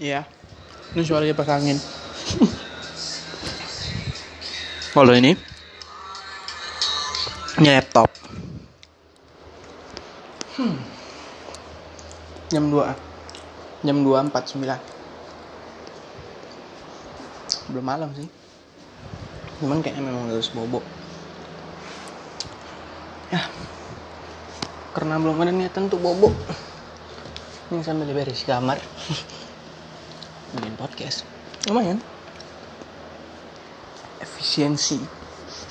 Iya. Ini suara kipas angin. Kalau ini ini laptop. Hmm. Jam 2 Jam 2.49 Belum malam sih Cuman kayaknya memang harus bobo Ya Karena belum ada niatan untuk bobo Ini sambil beres kamar bikin podcast. Lumayan. Efisiensi.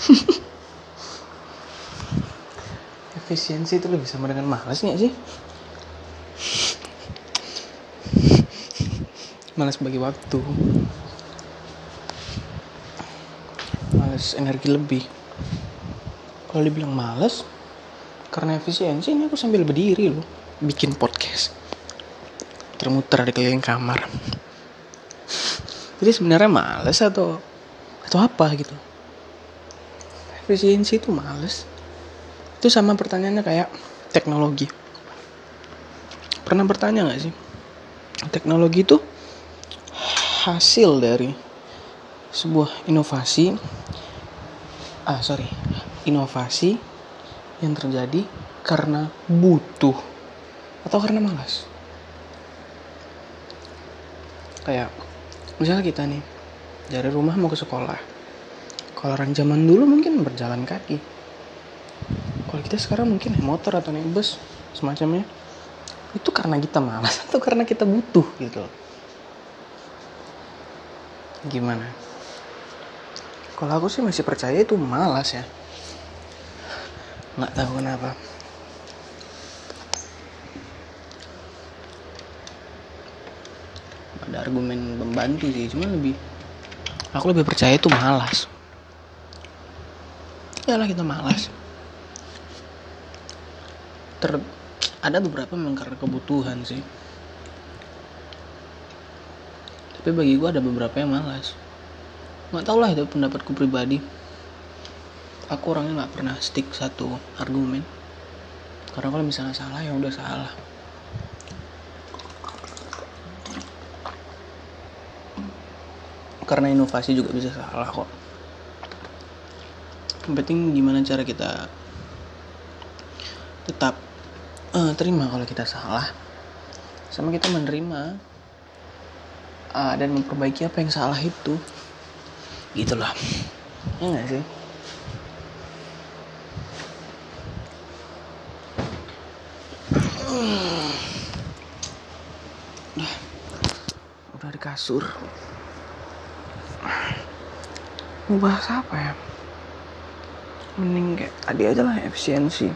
Efisiensi itu lebih sama dengan malas nggak sih? Malas bagi waktu. Malas energi lebih. Kalau dibilang malas karena efisiensi ini aku sambil berdiri loh bikin podcast. Termuter di keliling kamar jadi sebenarnya males atau atau apa gitu. Efisiensi itu males. Itu sama pertanyaannya kayak teknologi. Pernah bertanya nggak sih? Teknologi itu hasil dari sebuah inovasi ah sorry inovasi yang terjadi karena butuh atau karena malas. Kayak misalnya kita nih dari rumah mau ke sekolah. Kalau orang zaman dulu mungkin berjalan kaki. Kalau kita sekarang mungkin naik motor atau naik bus semacamnya. Itu karena kita malas atau karena kita butuh gitu gimana? Kalau aku sih masih percaya itu malas ya. Nggak tahu kenapa ada argumen membantu sih cuma lebih aku lebih percaya itu malas. Ya lah kita malas. Ter ada beberapa memang karena kebutuhan sih. Tapi bagi gue ada beberapa yang malas. Nggak tau lah itu pendapatku pribadi. Aku orangnya nggak pernah stick satu argumen. Karena kalau misalnya salah ya udah salah karena inovasi juga bisa salah kok. Yang penting gimana cara kita tetap uh, terima kalau kita salah sama kita menerima uh, dan memperbaiki apa yang salah itu. Gitulah. Ya gak sih? Udah di kasur mau bahas apa ya? Mending kayak tadi aja lah efisiensi.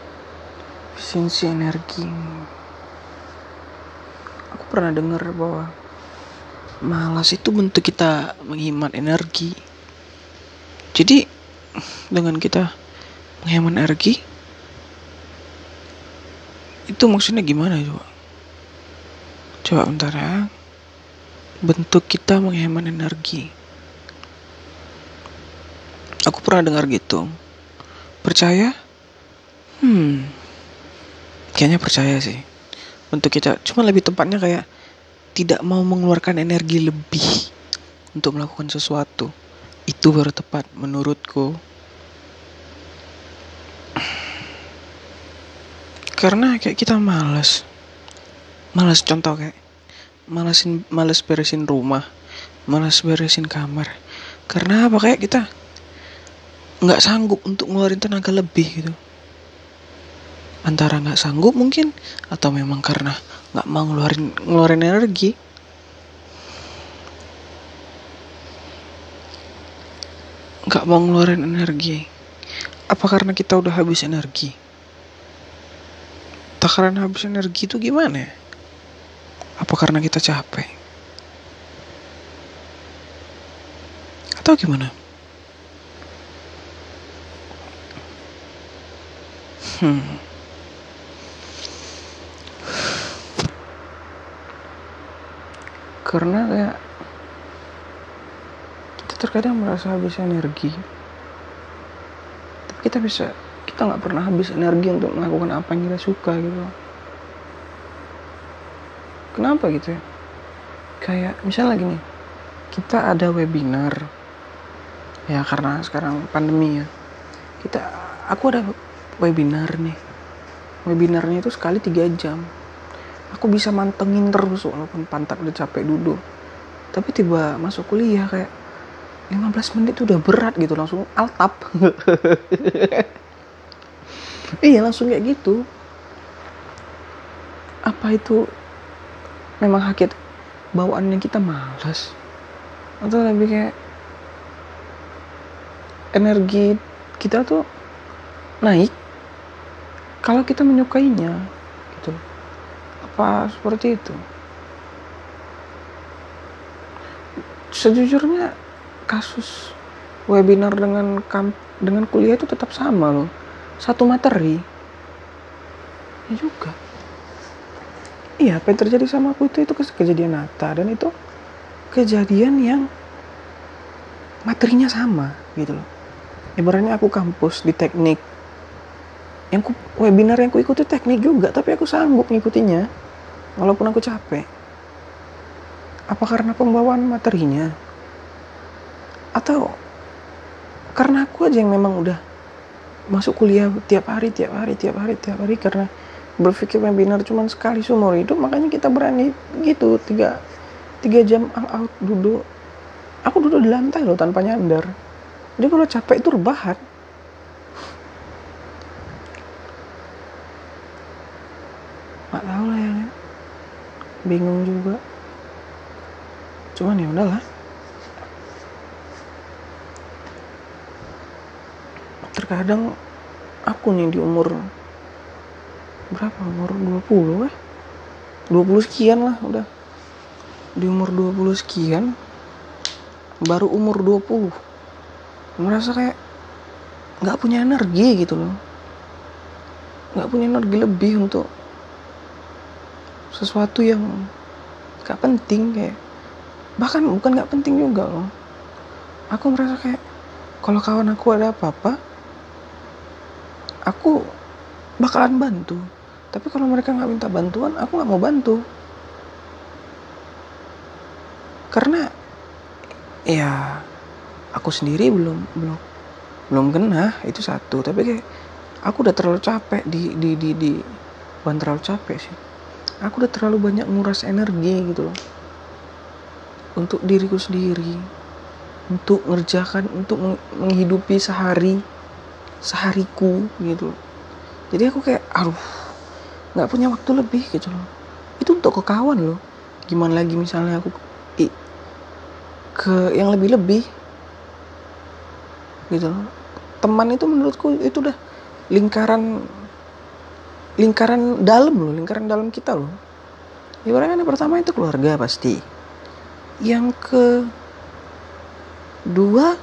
Efisiensi energi. Aku pernah dengar bahwa malas itu bentuk kita menghemat energi. Jadi dengan kita menghemat energi itu maksudnya gimana coba? Coba bentar ya. Bentuk kita menghemat energi pernah dengar gitu. Percaya? Hmm. Kayaknya percaya sih. Untuk kita, cuma lebih tepatnya kayak tidak mau mengeluarkan energi lebih untuk melakukan sesuatu. Itu baru tepat menurutku. Karena kayak kita malas. Malas contoh kayak malasin malas beresin rumah, malas beresin kamar. Karena apa kayak kita nggak sanggup untuk ngeluarin tenaga lebih gitu. Antara nggak sanggup mungkin atau memang karena nggak mau ngeluarin ngeluarin energi. Nggak mau ngeluarin energi. Apa karena kita udah habis energi? Takaran habis energi itu gimana ya? Apa karena kita capek? Atau gimana Hmm. Karena kayak kita terkadang merasa habis energi, tapi kita bisa kita nggak pernah habis energi untuk melakukan apa yang kita suka gitu. Kenapa gitu ya? kayak misalnya gini kita ada webinar ya karena sekarang pandemi ya kita aku ada webinar nih. Webinarnya itu sekali tiga jam. Aku bisa mantengin terus walaupun pantat udah capek duduk. Tapi tiba masuk kuliah kayak 15 menit udah berat gitu langsung altap. Iya langsung kayak gitu. Apa itu? Memang hakit bawaannya kita malas atau lebih kayak energi kita tuh naik kalau kita menyukainya gitu. Apa seperti itu? Sejujurnya kasus webinar dengan kamp dengan kuliah itu tetap sama loh. Satu materi. Ya juga. Iya apa yang terjadi sama aku itu itu kejadian nyata. Dan itu kejadian yang materinya sama gitu loh. Ibaratnya aku kampus di teknik yang ku, webinar yang ku ikuti teknik juga tapi aku sanggup ngikutinya. Walaupun aku capek. Apa karena pembawaan materinya? Atau karena aku aja yang memang udah masuk kuliah tiap hari tiap hari tiap hari tiap hari karena berpikir webinar cuma sekali seumur hidup makanya kita berani gitu tiga tiga jam out duduk. Aku duduk di lantai loh tanpa nyandar jadi kalau capek itu rebahan nggak tahu lah ya kan bingung juga. Cuman ya udahlah. Terkadang aku nih di umur berapa? Umur 20 eh? 20 sekian lah udah. Di umur 20 sekian baru umur 20 merasa kayak nggak punya energi gitu loh. Nggak punya energi lebih untuk sesuatu yang gak penting kayak bahkan bukan nggak penting juga loh. Aku merasa kayak kalau kawan aku ada apa-apa aku bakalan bantu. Tapi kalau mereka nggak minta bantuan aku nggak mau bantu. Karena ya aku sendiri belum belum belum kena itu satu. Tapi kayak aku udah terlalu capek di di di di bukan terlalu capek sih aku udah terlalu banyak nguras energi gitu loh. Untuk diriku sendiri. Untuk ngerjakan untuk menghidupi sehari sehariku gitu jadi aku kayak aduh nggak punya waktu lebih gitu loh. Itu untuk ke kawan loh. Gimana lagi misalnya aku i, ke yang lebih-lebih gitu loh. Teman itu menurutku itu udah lingkaran lingkaran dalam loh lingkaran dalam kita loh. Ibaratnya yang pertama itu keluarga pasti. Yang ke dua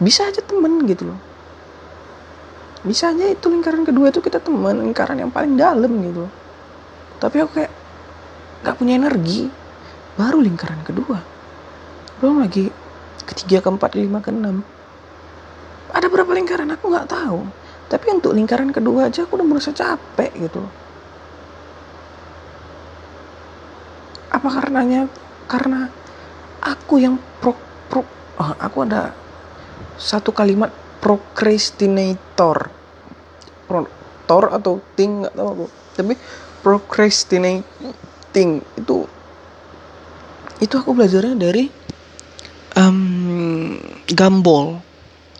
bisa aja temen gitu loh. Bisa aja itu lingkaran kedua itu kita teman lingkaran yang paling dalam gitu. Tapi aku kayak nggak punya energi. Baru lingkaran kedua. Belum lagi ketiga keempat lima keenam. Ada berapa lingkaran? Aku nggak tahu tapi untuk lingkaran kedua aja aku udah merasa capek gitu apa karenanya? Karena aku yang pro, pro oh, aku ada satu kalimat procrastinator. Pro, tor atau ting nggak tahu aku. Tapi procrastinating itu itu aku belajarnya dari um, Gambol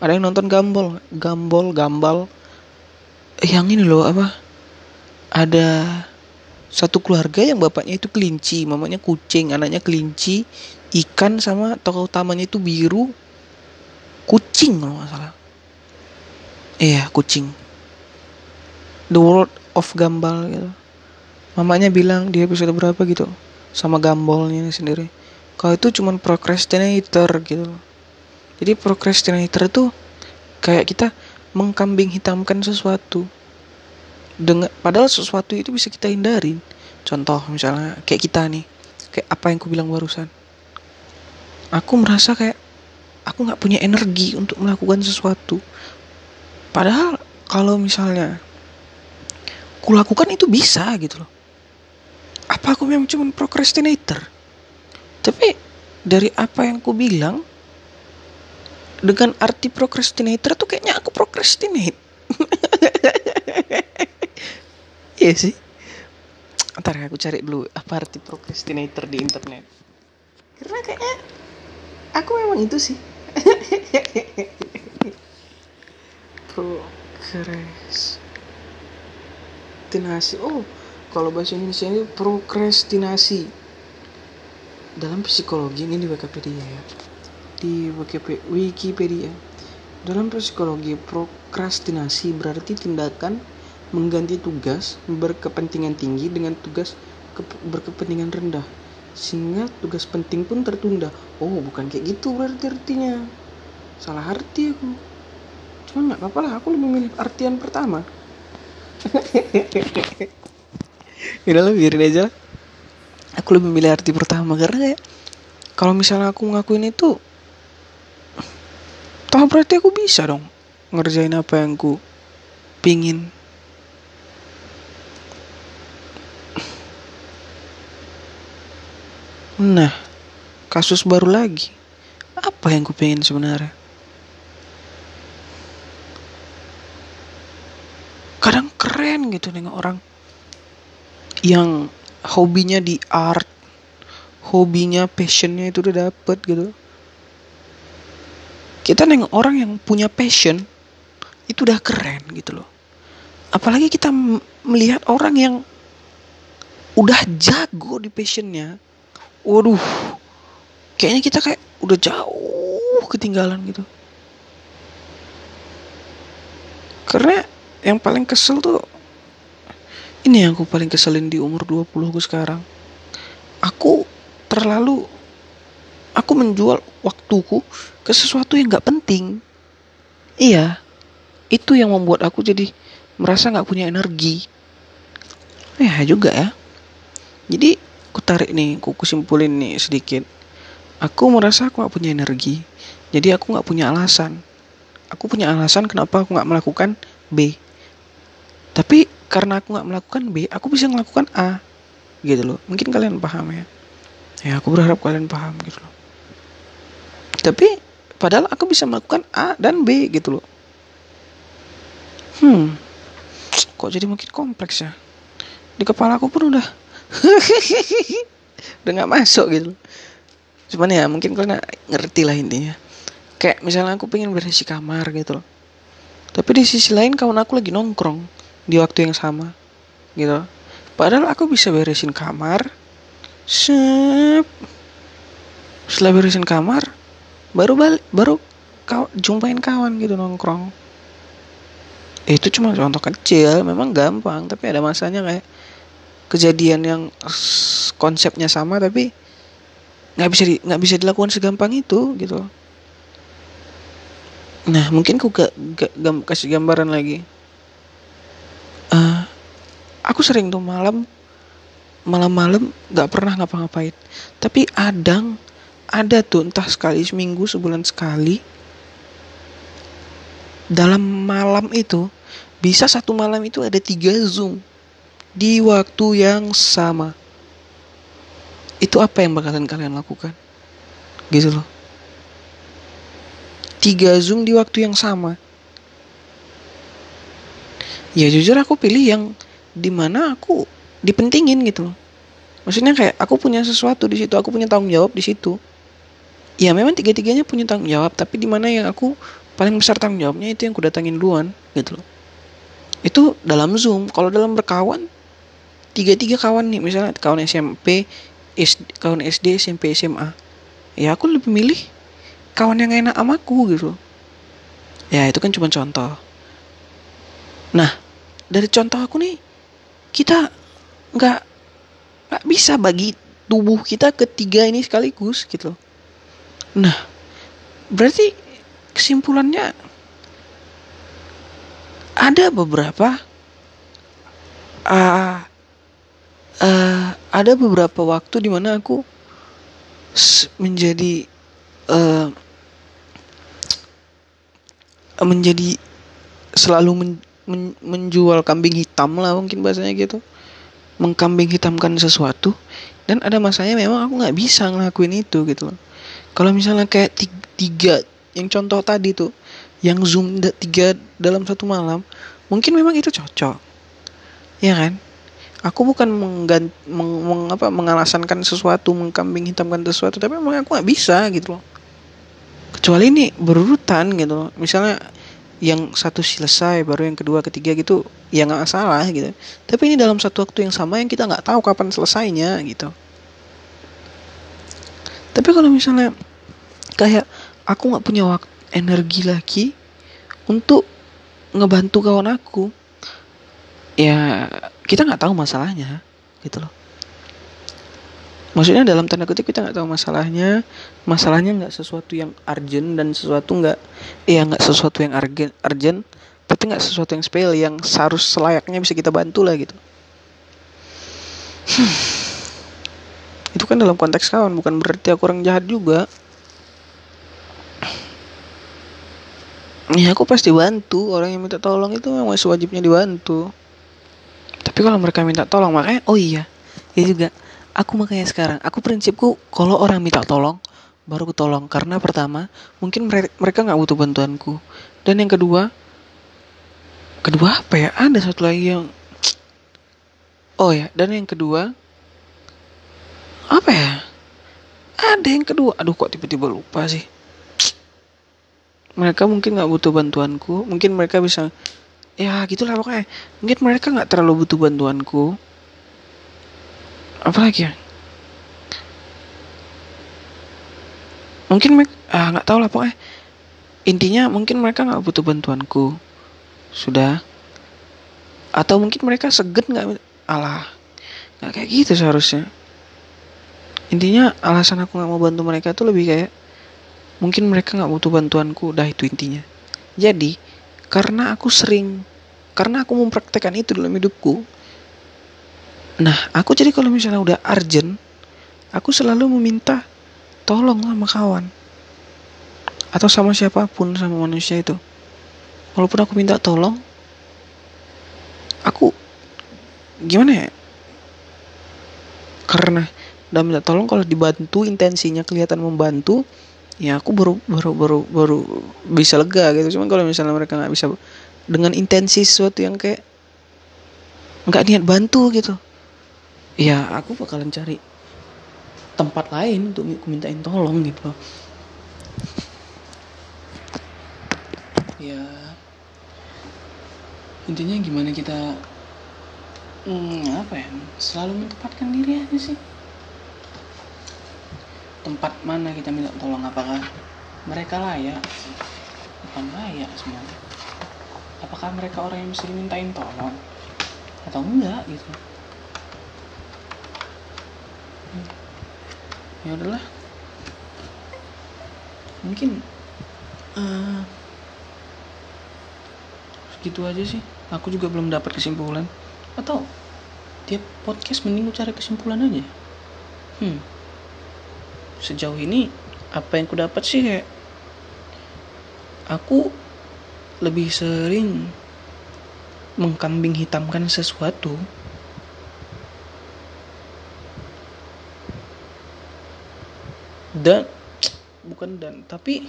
ada yang nonton Gambol Gambol Gambal yang ini loh apa? Ada satu keluarga yang bapaknya itu kelinci mamanya kucing anaknya kelinci ikan sama tokoh utamanya itu biru kucing kalau nggak salah. Iya kucing. The world of gambal gitu. Mamanya bilang di episode berapa gitu sama gambolnya sendiri. Kalau itu cuman procrastinator gitu jadi procrastinator itu kayak kita mengkambing hitamkan sesuatu. Dengan padahal sesuatu itu bisa kita hindarin. Contoh misalnya kayak kita nih. Kayak apa yang ku bilang barusan. Aku merasa kayak aku nggak punya energi untuk melakukan sesuatu. Padahal kalau misalnya kulakukan itu bisa gitu loh. Apa aku memang cuma procrastinator? Tapi dari apa yang ku bilang dengan arti procrastinator tuh kayaknya aku procrastinate. iya sih. Ntar aku cari dulu apa arti procrastinator di internet. Karena kayaknya aku memang itu sih. Procrastinasi. Oh, kalau bahasa Indonesia ini prokrastinasi dalam psikologi ini di Wikipedia ya di Wikipedia. Dalam psikologi prokrastinasi berarti tindakan mengganti tugas berkepentingan tinggi dengan tugas berkepentingan rendah sehingga tugas penting pun tertunda. Oh bukan kayak gitu berarti artinya. Salah arti aku. Cuma nggak apa-apa lah aku lebih memilih artian pertama. Udah lah biarin aja Aku lebih memilih arti pertama karena kayak kalau misalnya aku ngakuin itu toh berarti aku bisa dong ngerjain apa yang ku pingin. Nah kasus baru lagi. Apa yang ku pengen sebenarnya? Kadang keren gitu nengok orang yang hobinya di art hobinya passionnya itu udah dapet gitu kita nengok orang yang punya passion itu udah keren gitu loh apalagi kita melihat orang yang udah jago di passionnya waduh kayaknya kita kayak udah jauh ketinggalan gitu karena yang paling kesel tuh ini yang aku paling keselin di umur 20 aku sekarang. Aku terlalu aku menjual waktuku ke sesuatu yang gak penting. Iya, itu yang membuat aku jadi merasa gak punya energi. Ya juga ya. Jadi aku tarik nih, aku simpulin nih sedikit. Aku merasa aku gak punya energi. Jadi aku gak punya alasan. Aku punya alasan kenapa aku gak melakukan B. Tapi karena aku nggak melakukan B aku bisa melakukan A gitu loh mungkin kalian paham ya ya aku berharap kalian paham gitu loh tapi padahal aku bisa melakukan A dan B gitu loh. Hmm. Kok jadi makin kompleks ya? Di kepala aku pun udah. Udah nggak masuk gitu cuman ya mungkin kalian ngerti lah intinya. Kayak misalnya aku pengen bersih kamar gitu loh. Tapi di sisi lain kawan aku lagi nongkrong di waktu yang sama gitu padahal aku bisa beresin kamar. Sep. Setelah beresin kamar baru balik baru kau jumpain kawan gitu nongkrong. Itu cuma contoh kecil memang gampang tapi ada masanya kayak kejadian yang konsepnya sama tapi nggak bisa di, nggak bisa dilakukan segampang itu gitu. Nah mungkin aku gak, gak, gak kasih gambaran lagi. Uh, aku sering tuh malam malam-malam nggak pernah ngapa-ngapain. Tapi adang ada tuh entah sekali seminggu sebulan sekali. Dalam malam itu bisa satu malam itu ada tiga zoom. Di waktu yang sama. Itu apa yang bakalan kalian lakukan? Gitu loh. Tiga zoom di waktu yang sama. Ya jujur aku pilih yang di mana aku dipentingin gitu loh. Maksudnya kayak aku punya sesuatu di situ aku punya tanggung jawab di situ ya memang tiga tiganya punya tanggung jawab tapi di mana yang aku paling besar tanggung jawabnya itu yang aku datangin duluan gitu loh. Itu dalam zoom. Kalau dalam berkawan tiga tiga kawan nih misalnya kawan SMP SD, kawan SD SMP SMA ya aku lebih milih kawan yang enak sama aku gitu ya itu kan cuma contoh. Nah, dari contoh aku nih, kita nggak nggak bisa bagi tubuh kita ketiga ini sekaligus gitu. Nah, berarti kesimpulannya ada beberapa uh, uh, ada beberapa waktu di mana aku menjadi uh, menjadi selalu men, men, menjual kambing hitam lah mungkin bahasanya gitu. Mengkambing hitamkan sesuatu dan ada masanya memang aku nggak bisa ngelakuin itu gitu loh kalau misalnya kayak tiga yang contoh tadi tuh yang zoom tiga dalam satu malam mungkin memang itu cocok. Ya kan? Aku bukan menggan, meng, meng, apa, mengalasankan sesuatu mengkambing hitamkan sesuatu tapi memang aku nggak bisa gitu loh. Kecuali ini berurutan gitu loh. Misalnya yang satu selesai baru yang kedua ketiga gitu ya nggak salah gitu. Tapi ini dalam satu waktu yang sama yang kita nggak tahu kapan selesainya gitu tapi kalau misalnya kayak aku nggak punya waktu energi lagi untuk ngebantu kawan aku ya kita nggak tahu masalahnya gitu loh maksudnya dalam tanda kutip kita nggak tahu masalahnya masalahnya nggak sesuatu yang urgent dan sesuatu nggak ya nggak sesuatu yang urgent urgent tapi nggak sesuatu yang spesial yang seharus selayaknya bisa kita bantu lah gitu hmm. Itu kan dalam konteks kawan bukan berarti aku orang jahat juga. Ya aku pasti bantu. Orang yang minta tolong itu memang sewajibnya dibantu. Tapi kalau mereka minta tolong makanya oh iya ya juga. Aku makanya sekarang aku prinsipku kalau orang minta tolong baru aku tolong. Karena pertama mungkin mereka nggak butuh bantuanku. Dan yang kedua kedua apa ya? Ada satu lagi yang oh ya dan yang kedua apa ya? Ada yang kedua. Aduh kok tiba-tiba lupa sih? Mereka mungkin nggak butuh bantuanku. Mungkin mereka bisa ya gitulah pokoknya. Mungkin mereka nggak terlalu butuh bantuanku. Apalagi ya? Mungkin mereka ah, nggak tahu lah pokoknya. Intinya mungkin mereka nggak butuh bantuanku. Sudah. Atau mungkin mereka segen nggak alah nggak kayak gitu seharusnya intinya alasan aku nggak mau bantu mereka tuh lebih kayak mungkin mereka nggak butuh bantuanku dah itu intinya jadi karena aku sering karena aku mempraktekkan itu dalam hidupku Nah, aku jadi kalau misalnya udah urgent, aku selalu meminta tolong sama kawan. Atau sama siapa pun, sama manusia itu. Walaupun aku minta tolong, aku gimana ya? Karena udah minta tolong kalau dibantu intensinya kelihatan membantu, ya aku baru baru baru baru bisa lega gitu. Cuman kalau misalnya mereka nggak bisa dengan intensi sesuatu yang kayak nggak niat bantu gitu ya aku bakalan cari tempat lain untuk mintain tolong gitu ya intinya gimana kita hmm, apa ya selalu menempatkan diri aja sih tempat mana kita minta tolong? Apakah mereka layak? Bukan layak semuanya apakah mereka orang yang mesti dimintain tolong? Atau enggak gitu. Ya udahlah. Mungkin uh, segitu aja sih. Aku juga belum dapat kesimpulan. Atau tiap podcast mending cari kesimpulan aja. Hmm sejauh ini apa yang ku dapat sih kayak aku lebih sering mengkambing hitamkan sesuatu. Dan bukan dan tapi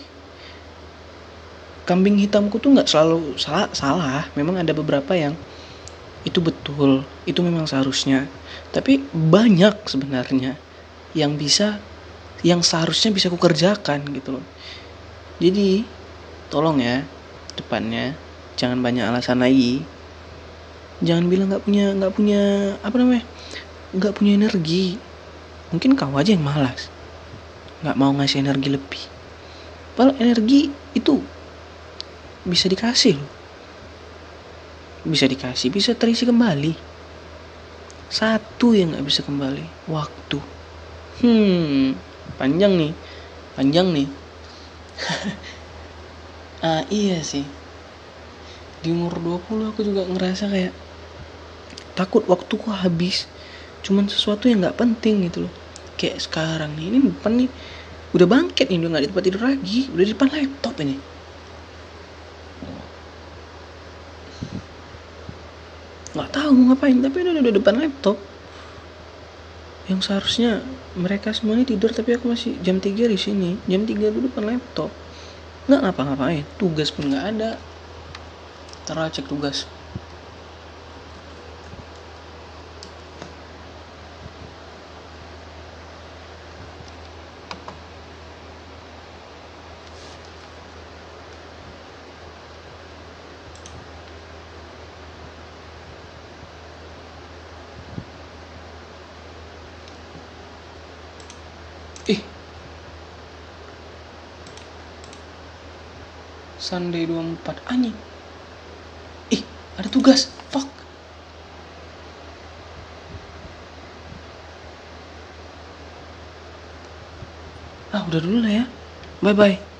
kambing hitamku tuh nggak selalu salah salah. Memang ada beberapa yang itu betul itu memang seharusnya. Tapi banyak sebenarnya yang bisa yang seharusnya bisa kukerjakan gitu loh. Jadi tolong ya depannya jangan banyak alasan lagi. Jangan bilang nggak punya nggak punya apa namanya nggak punya energi. Mungkin kau aja yang malas. Nggak mau ngasih energi lebih. Padahal energi itu bisa dikasih loh. Bisa dikasih bisa terisi kembali. Satu yang nggak bisa kembali waktu. Hmm panjang nih. Panjang nih. Ah iya sih. Di umur 20 aku juga ngerasa kayak takut waktuku habis. Cuman sesuatu yang nggak penting gitu loh. Kayak sekarang nih ini depan nih udah bangkit ini udah nggak di tempat tidur lagi udah di depan laptop ini. Nggak tahu ngapain tapi udah di depan laptop yang seharusnya mereka semua ini tidur tapi aku masih jam 3 di sini. Jam 3 dulu depan laptop. Nggak ngapa-ngapain. Tugas pun nggak ada. Ntar cek tugas Ih. Sunday 24 anjing. Ih, ada tugas. Fuck. Ah, udah dulu lah ya. Bye bye.